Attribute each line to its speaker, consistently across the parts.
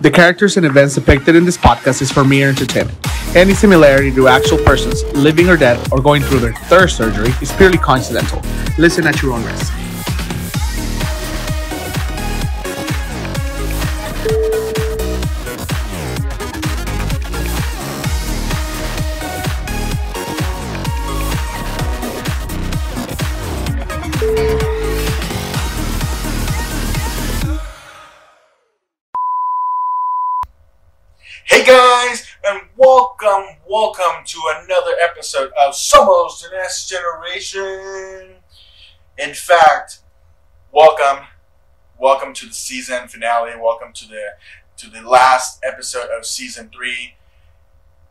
Speaker 1: The characters and events depicted in this podcast is for mere entertainment. Any similarity to actual persons, living or dead, or going through their third surgery is purely coincidental. Listen at your own risk.
Speaker 2: Episode of Somos the Next Generation. In fact, welcome, welcome to the season finale. Welcome to the to the last episode of season three.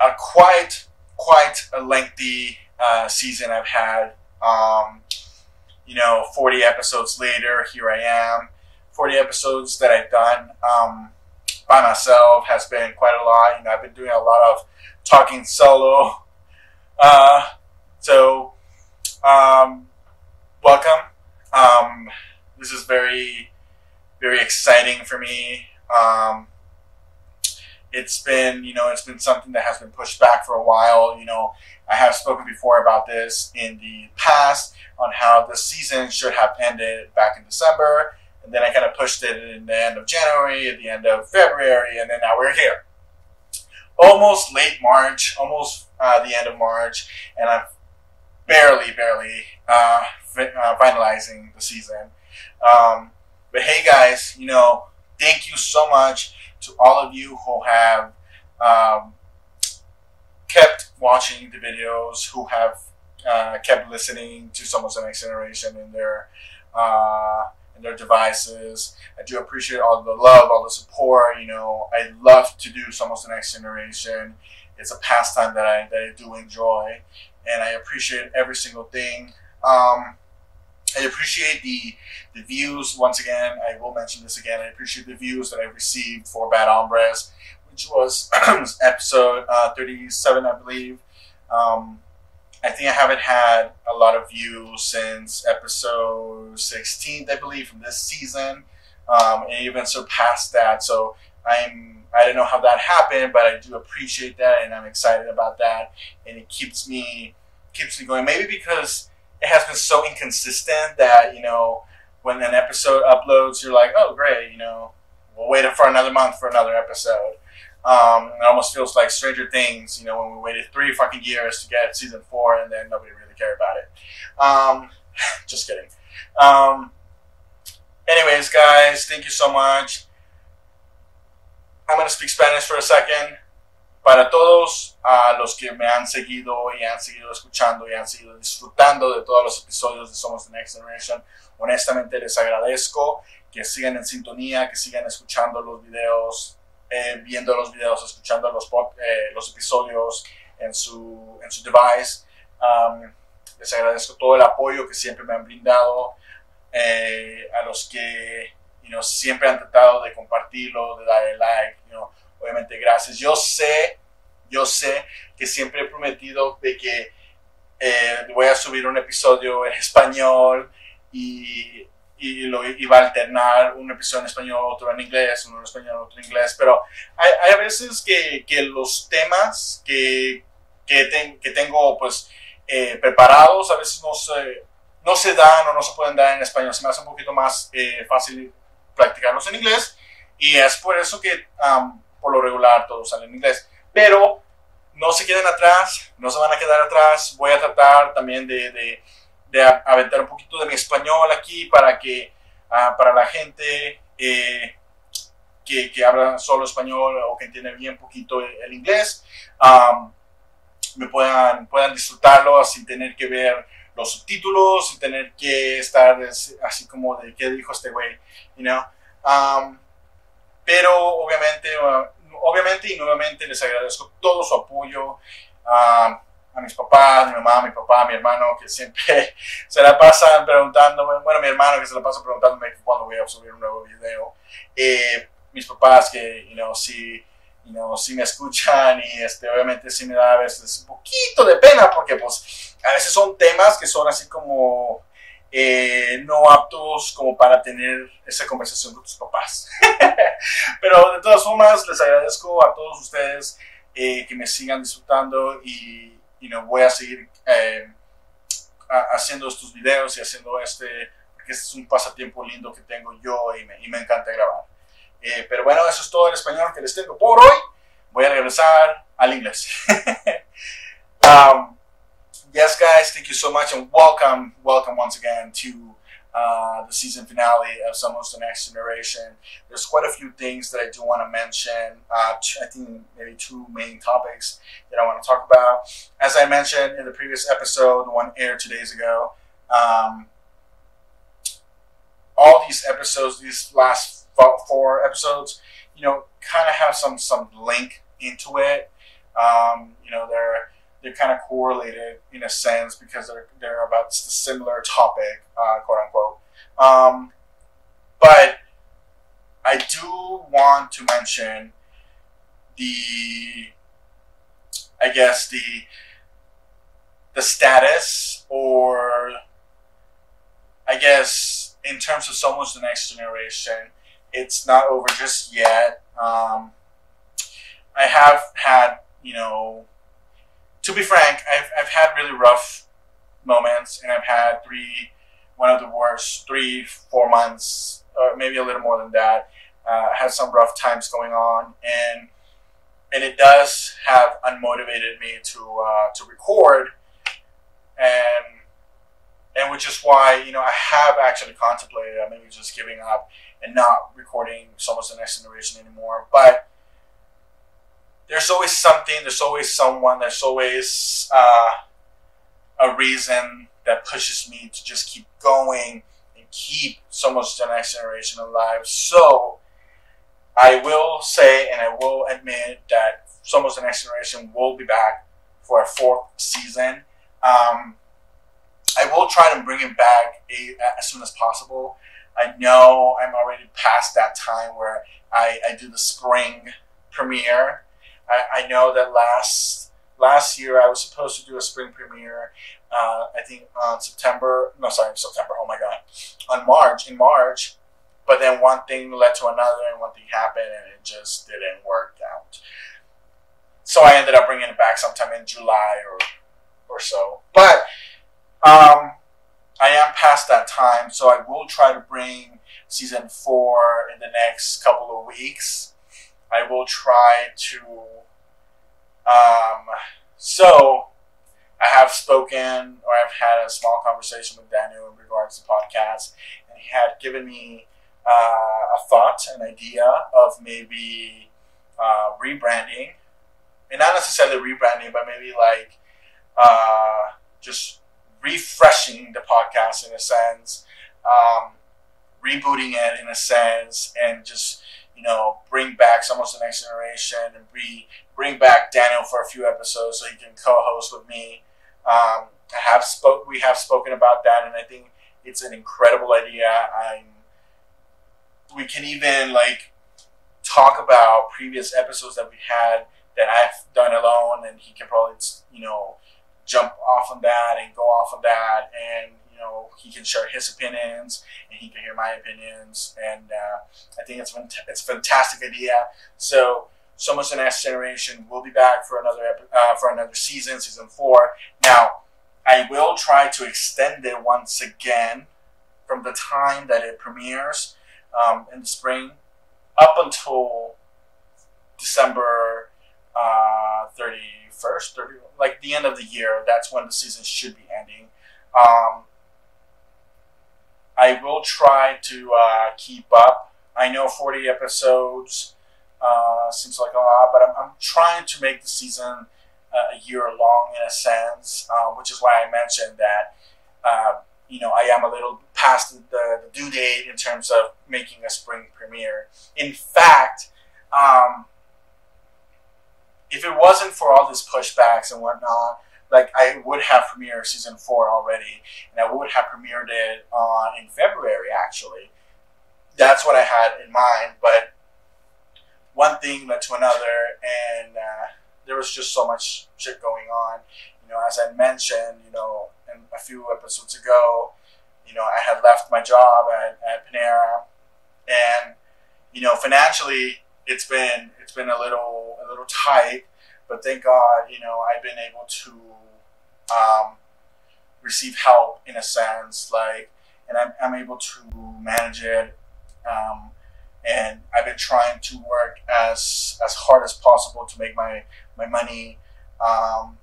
Speaker 2: A quite quite a lengthy uh, season I've had. Um, you know, forty episodes later, here I am. Forty episodes that I've done. Um, by myself has been quite a lot. You know, I've been doing a lot of talking solo. Uh, so, um, welcome. Um, this is very, very exciting for me. Um, it's been, you know, it's been something that has been pushed back for a while. You know, I have spoken before about this in the past on how the season should have ended back in December and then I kind of pushed it in the end of January, at the end of February, and then now we're here. Almost late March, almost uh, the end of March, and I'm barely, barely uh, uh, finalizing the season. Um, but hey, guys, you know, thank you so much to all of you who have um, kept watching the videos, who have uh, kept listening to Somos the Next Generation in their uh, in their devices. I do appreciate all the love, all the support. You know, I love to do Somos the Next Generation. It's a pastime that I that I do enjoy, and I appreciate every single thing. Um, I appreciate the the views. Once again, I will mention this again. I appreciate the views that I received for Bad Hombres, which was episode uh, 37, I believe. Um, I think I haven't had a lot of views since episode 16, I believe, from this season, um, and even surpassed that. So I'm I don't know how that happened, but I do appreciate that, and I'm excited about that, and it keeps me keeps me going. Maybe because it has been so inconsistent that you know when an episode uploads, you're like, oh great, you know, we'll wait for another month for another episode. Um, it almost feels like Stranger Things, you know, when we waited three fucking years to get season four and then nobody really cared about it. Um, just kidding. Um, anyways, guys, thank you so much. I'm going to speak Spanish for a second. Para todos a los que me han seguido y han seguido escuchando y han seguido disfrutando de todos los episodios de Somos the Next Generation, honestamente les agradezco que sigan en sintonía, que sigan escuchando los videos eh, viendo los videos, escuchando los, eh, los episodios en su, en su device. Um, les agradezco todo el apoyo que siempre me han brindado, eh, a los que you know, siempre han tratado de compartirlo, de darle like. Obviamente, gracias. Yo sé, yo sé que siempre he prometido de que voy a subir un episodio en español y y lo iba a alternar un episodio en español, otro en inglés, uno en español, otro en inglés, pero hay, hay veces que, que, los temas que, que, que tengo pues eh, preparados a veces no se, no se dan o no se pueden dar en español, se me hace un poquito más eh, fácil practicarlos en inglés y es por eso que por lo regular todos salen en inglés, pero no se queden atrás, no se van a quedar atrás, voy a tratar también de, de de aventar un poquito de mi español aquí para que uh, para la gente eh, que, que, habla solo español o que entiende bien poquito el, el inglés um, me puedan, puedan disfrutarlo sin tener que ver los subtítulos, sin tener que estar así como de qué dijo este güey, you know? Um, pero obviamente, uh, obviamente y nuevamente les agradezco todo su apoyo. Uh, a mis papás, mi mamá, mi papá, mi hermano, que siempre se la pasan preguntándome, bueno, mi hermano que se la pasa preguntándome cuándo voy a subir un nuevo video, eh, mis papás que, you know, sí, you know, sí me escuchan y este, obviamente sí me da a veces un poquito de pena porque pues a veces son temas que son así como eh, no aptos como para tener esa conversación con tus papás. Pero de todas formas, les agradezco a todos ustedes eh, que me sigan disfrutando y, y no voy a seguir eh, haciendo estos videos y haciendo este, porque este es un pasatiempo lindo que tengo yo y me, y me encanta grabar. Eh, pero bueno, eso es todo en español que les tengo por hoy. Voy a regresar al inglés. um, yes, guys, thank you so much and welcome, welcome once again to uh, the season finale of Somos the Next Generation. There's quite a few things that I do want to mention. Uh, I think maybe two main topics that I want to talk about. As I mentioned in the previous episode, the one aired two days ago, um, all these episodes, these last four episodes, you know, kind of have some some link into it. Um, you know, they're they're kind of correlated in a sense because they're they're about a similar topic, uh, quote unquote. Um, but I do want to mention the, I guess the the status or I guess in terms of Somos the next generation, it's not over just yet. Um, I have had, you know, to be frank, I've, I've had really rough moments, and I've had three, one of the worst, three, four months, or maybe a little more than that. Uh, had some rough times going on, and and it does have unmotivated me to uh, to record, and and which is why you know I have actually contemplated maybe just giving up and not recording Somos the Next Generation anymore, but there's always something, there's always someone, there's always uh, a reason that pushes me to just keep going and keep Somos the Next Generation alive. So I will say and I will admit that Somos the Next Generation will be back for a fourth season. Um, I will try to bring it back a, as soon as possible. I know I'm already past that time where I, I do the spring premiere I, I know that last last year I was supposed to do a spring premiere. Uh, I think on September. No, sorry, September. Oh my god, on March in March. But then one thing led to another, and one thing happened, and it just didn't work out. So I ended up bringing it back sometime in July or or so. But um, I am past that time, so I will try to bring season four in the next couple of weeks. I will try to um, so I have spoken or I've had a small conversation with Daniel in regards to podcasts, and he had given me uh, a thought, an idea of maybe uh, rebranding, and not necessarily rebranding, but maybe like uh, just refreshing the podcast in a sense, um, rebooting it in a sense, and just you know bring back Somos the next generation and re bring back Daniel for a few episodes so he can co-host with me. Um, I have spoke. We have spoken about that, and I think it's an incredible idea. I'm. We can even like talk about previous episodes that we had that I've done alone, and he can probably you know jump off on that and go off on that, and know he can share his opinions and he can hear my opinions, and uh, I think it's it's a fantastic idea. So Somos the Next Generation will be back for another uh, for another season, season four. Now, I will try to extend it once again from the time that it premieres um, in the spring up until December uh, 31st, 30, like the end of the year. That's when the season should be ending. Um, I will try to uh, keep up. I know 40 episodes uh, seems like a lot, but I'm, I'm trying to make the season uh, a year long in a sense, uh, which is why I mentioned that. Uh, you know, I am a little past the, the, due date in terms of making a spring premiere. In fact, um, if it wasn't for all these pushbacks and whatnot, like I would have premiered season four already, and I would have premiered it on in February actually. That's what I had in mind, but one thing led to another, and uh, there was just so much shit going on. You know, as I mentioned, you know, in a few episodes ago, you know, I had left my job at, at Panera, and you know, financially, it's been it's been a little a little tight, but thank God, you know, I've been able to um, receive help in a sense, like, and I'm, I'm able to manage it. Um, and I've been trying to work as as hard as possible to make my my money. Um,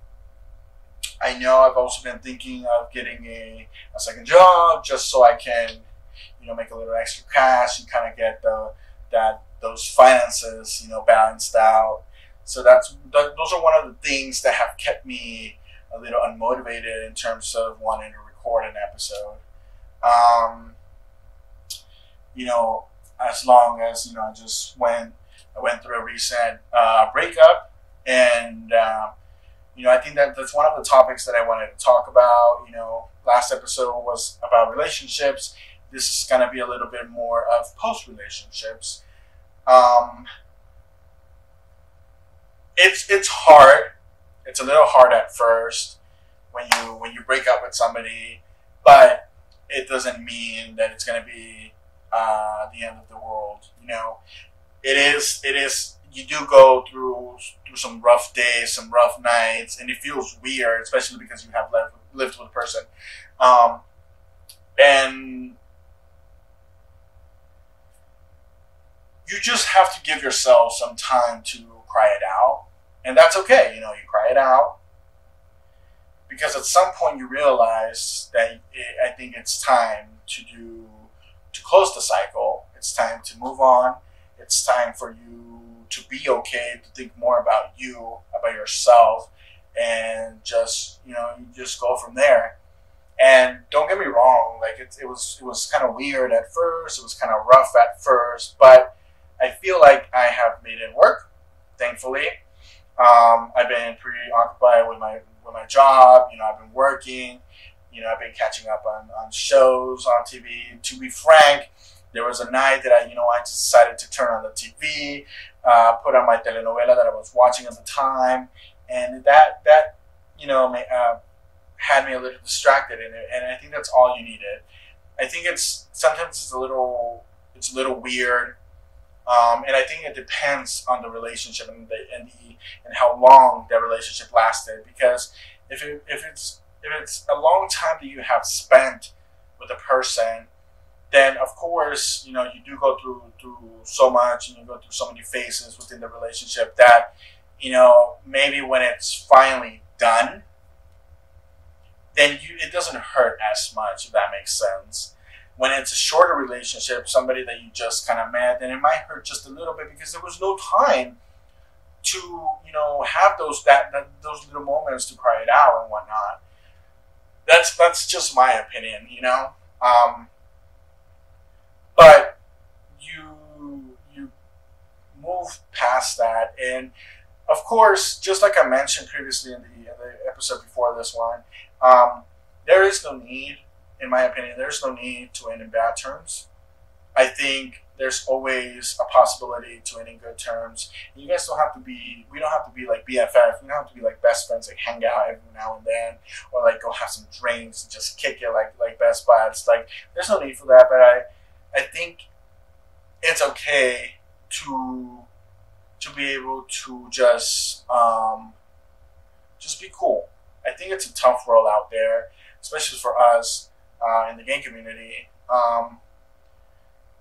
Speaker 2: I know I've also been thinking of getting a, a second job just so I can, you know, make a little extra cash and kind of get the that those finances, you know, balanced out. So that's that, those are one of the things that have kept me a little unmotivated in terms of wanting to record an episode. Um, you know, as long as you know, I just went I went through a recent uh, breakup, and uh, you know, I think that that's one of the topics that I wanted to talk about. You know, last episode was about relationships. This is going to be a little bit more of post relationships. Um, it's it's hard. It's a little hard at first when you when you break up with somebody, but it doesn't mean that it's going to be uh, the end of the world. You know, it is. It is. You do go through through some rough days, some rough nights, and it feels weird, especially because you have lived lived with a person, um, and you just have to give yourself some time to cry it out, and that's okay. You know, you cry it out because at some point you realize that it, I think it's time to do to close the cycle. It's time to move on. It's time for you to be okay, to think more about you, about yourself, and just you know, you just go from there. And don't get me wrong, like it, it was it was kind of weird at first. It was kind of rough at first, but I feel like I have made it work. Thankfully, um, I've been pretty occupied with my with my job. You know, I've been working. You know, I've been catching up on, on shows on TV. To be frank, there was a night that I, you know, I decided to turn on the TV, uh, put on my telenovela that I was watching at the time, and that that you know uh, had me a little distracted it. And I think that's all you needed. I think it's sometimes it's a little it's a little weird um, and I think it depends on the relationship and the, and the and how long that relationship lasted. Because if it, if it's if it's a long time that you have spent with a person, then of course you know you do go through through so much and you go through so many phases within the relationship that you know maybe when it's finally done, then you it doesn't hurt as much if that makes sense when it's a shorter relationship, somebody that you just kind of met, then it might hurt just a little bit because there was no time to you know have those that, that those little moments to cry it out and whatnot. That's that's just my opinion, you know. Um, but you you move past that, and of course, just like I mentioned previously in the, in the episode before this one, um, there is no need in my opinion, there's no need to end in bad terms. I think there's always a possibility to end in good terms. You guys don't have to be, we don't have to be like BFF. We don't have to be like best friends, like hang out every now and then, or like go have some drinks and just kick it like like best buds. Like there's no need for that. But I, I think it's okay to to be able to just um, just be cool. I think it's a tough world out there, especially for us uh, in the gay community. Um,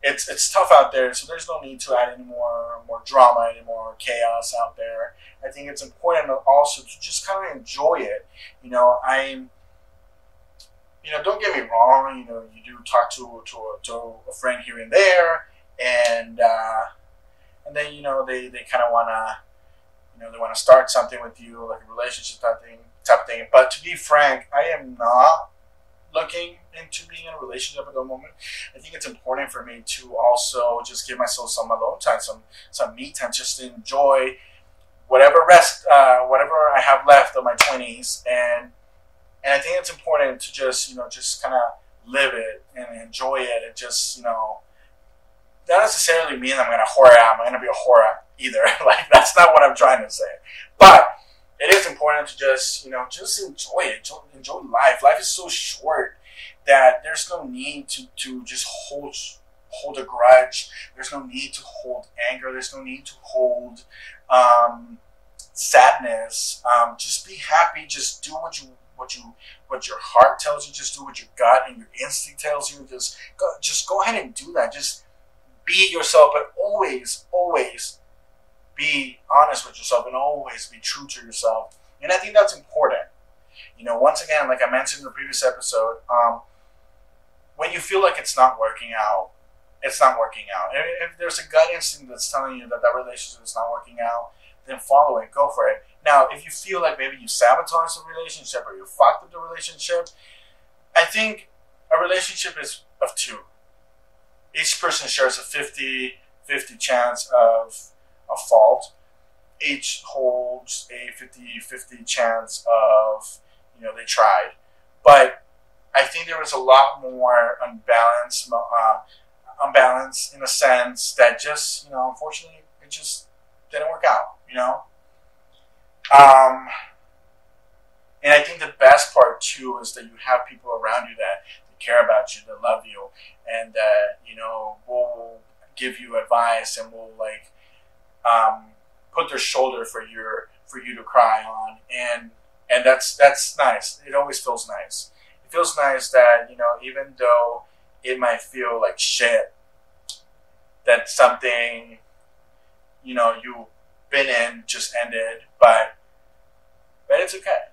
Speaker 2: it's it's tough out there, so there's no need to add any more more drama, any more chaos out there. I think it's important also to just kind of enjoy it. You know, I'm. You know, don't get me wrong. You know, you do talk to to a, to a friend here and there, and uh, and then you know they, they kind of want to, you know, they want to start something with you, like a relationship type thing, type thing. But to be frank, I am not looking into being in a relationship at the moment, I think it's important for me to also just give myself some alone time, some some me time, just to enjoy whatever rest, uh, whatever I have left of my twenties, and and I think it's important to just you know just kind of live it and enjoy it, and just you know not necessarily mean I'm gonna whore out. I'm gonna be a whore either. like that's not what I'm trying to say, but it is important to just you know just enjoy it, enjoy, life. Life is so short, that there's no need to, to just hold hold a grudge. There's no need to hold anger. There's no need to hold um, sadness. Um, just be happy. Just do what you what you what your heart tells you. Just do what your gut and your instinct tells you. Just go, just go ahead and do that. Just be yourself, but always, always be honest with yourself and always be true to yourself. And I think that's important. You know, once again, like I mentioned in the previous episode, um, when you feel like it's not working out, it's not working out. If, if there's a gut instinct that's telling you that that relationship is not working out, then follow it, go for it. Now, if you feel like maybe you sabotage the relationship or you fucked up the relationship, I think a relationship is of two. Each person shares a 50 50 chance of a fault. Each holds a 50 50 chance of, you know, they tried. But I think there was a lot more unbalanced, uh, unbalanced in a sense that just, you know, unfortunately, it just didn't work out, you know? Um, and I think the best part too is that you have people around you that, that care about you, that love you, and that you know will give you advice and will like um, put their shoulder for your for you to cry on, and and that's that's nice. It always feels nice. It feels nice that you know even though it might feel like shit, that something you know you've been in just ended, but but it's okay.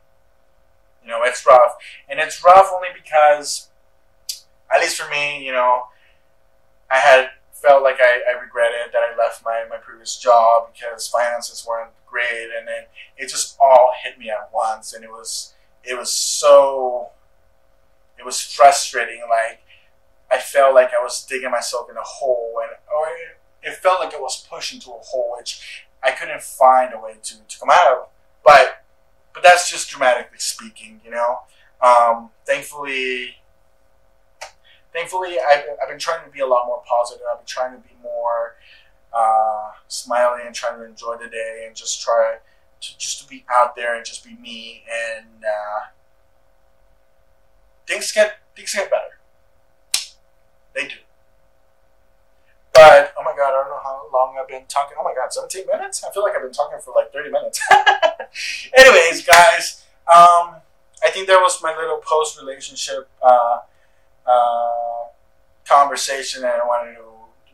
Speaker 2: You know, it's rough. And it's rough only because, at least for me, you know, I had felt like I, I regretted that I left my, my previous job because finances weren't great and then it just all hit me at once and it was it was so it was frustrating like I felt like I was digging myself in a hole and or it, it felt like I was pushed into a hole which I couldn't find a way to, to come out of. But but that's just dramatically speaking, you know. Um, thankfully, thankfully, I've, I've been trying to be a lot more positive. I've been trying to be more uh, smiling and trying to enjoy the day and just try to just to be out there and just be me. And uh, things get things get better. They do. But oh my god, I don't know how long I've been talking. Oh my god, 17 minutes? I feel like I've been talking for like 30 minutes. Anyways, guys, um, I think that was my little post relationship uh, uh, conversation that I wanted to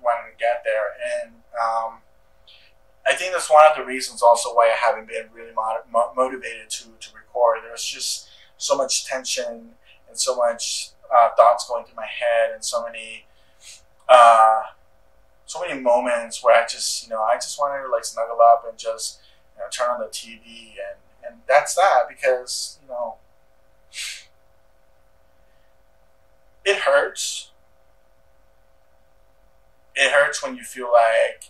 Speaker 2: wanted to get there, and um, I think that's one of the reasons also why I haven't been really mo- motivated to to record. There's just so much tension and so much uh, thoughts going through my head, and so many uh, so many moments where I just, you know, I just wanted to like snuggle up and just, you know, turn on the TV and, and that's that because, you know, it hurts. It hurts when you feel like,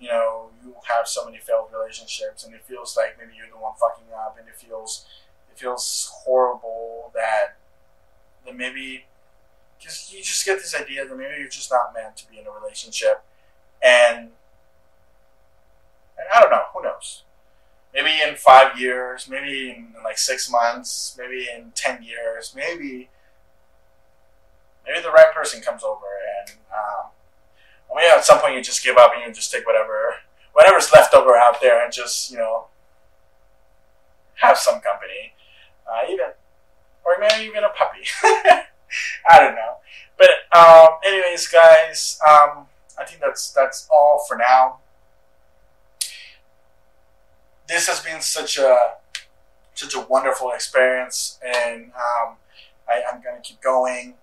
Speaker 2: you know, you have so many failed relationships and it feels like maybe you're the one fucking up and it feels, it feels horrible that, that maybe because you just get this idea that maybe you're just not meant to be in a relationship, and, and I don't know, who knows? Maybe in five years, maybe in, in like six months, maybe in ten years, maybe maybe the right person comes over and um, at some point you just give up and you just take whatever whatever's left over out there and just you know have some company, uh, even or maybe even a puppy. I don't know. But um, anyways, guys, um, I think that's that's all for now. This has been such a such a wonderful experience, and um, I, am going to keep going.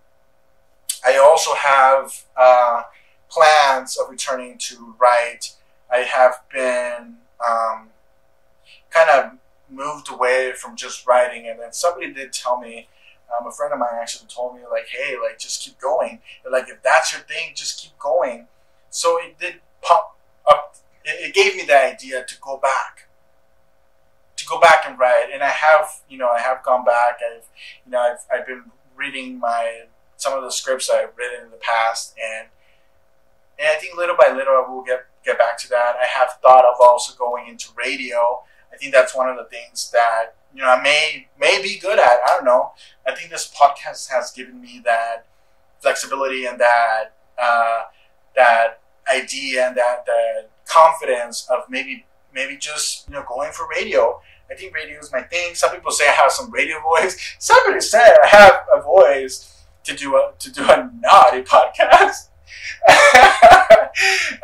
Speaker 2: I also have uh, plans of returning to write. I have been um, kind of moved away from just writing, and then somebody did tell me um, a friend of mine actually told me like, hey, like just keep going. like if that's your thing, just keep going. So it did pop up. It, it gave me the idea to go back, to go back and write. And I have, you know, I have gone back. I've, you know, I've, I've been reading my some of the scripts I've written in the past, and and I think little by little I will get get back to that. I have thought of also going into radio. I think that's one of the things that you know I may may be good at. I don't know. I think this podcast has given me that flexibility and that uh, that idea and that that confidence of maybe maybe just you know going for radio. I think radio is my thing. Some people say I have some radio voice. Somebody said I have a voice to do a to do a naughty podcast.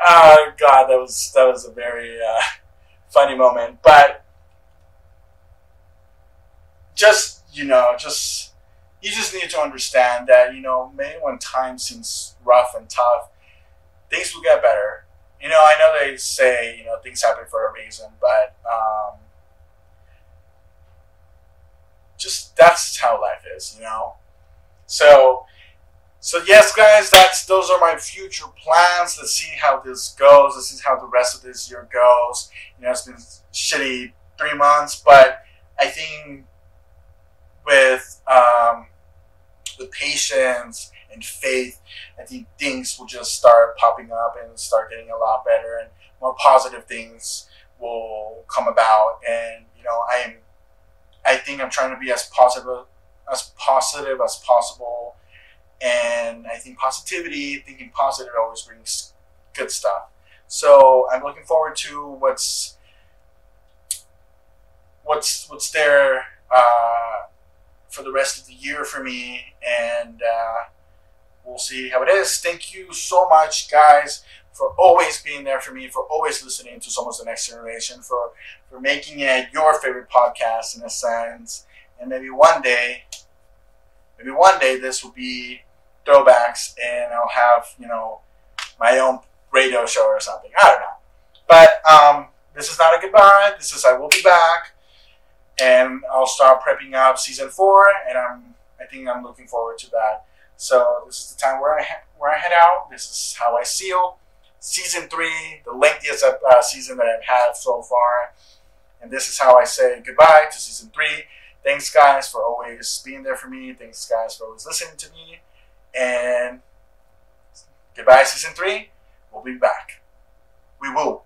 Speaker 2: oh God, that was that was a very uh, funny moment. But just you know, just you just need to understand that you know, maybe when time seems rough and tough, things will get better. You know, I know they say you know things happen for a reason, but um, just that's how life is. You know, so so yes, guys, that's those are my future plans. Let's see how this goes. Let's see how the rest of this year goes. You know, it's been shitty three months, but I think with um, with patience and faith, I think things will just start popping up and start getting a lot better, and more positive things will come about. And you know, I am, I think I'm trying to be as positive as positive as possible and I think positivity, thinking positive, always brings good stuff. So I'm looking forward to what's what's what's there uh, for the rest of the year for me, and uh, we'll see how it is. Thank you so much, guys, for always being there for me, for always listening to Somos the Next Generation, for for making it your favorite podcast in a sense, and maybe one day, one day this will be throwbacks and I'll have, you know, my own radio show or something. I don't know. But um, this is not a goodbye. This is I will be back, and I'll start prepping up season four, and I'm I think I'm looking forward to that. So this is the time where I where I head out. This is how I seal season three, the lengthiest uh, season that I've had so far, and this is how I say goodbye to season three. Thanks, guys, for always being there for me. Thanks, guys, for always listening to me. And goodbye, season three. We'll be back. We will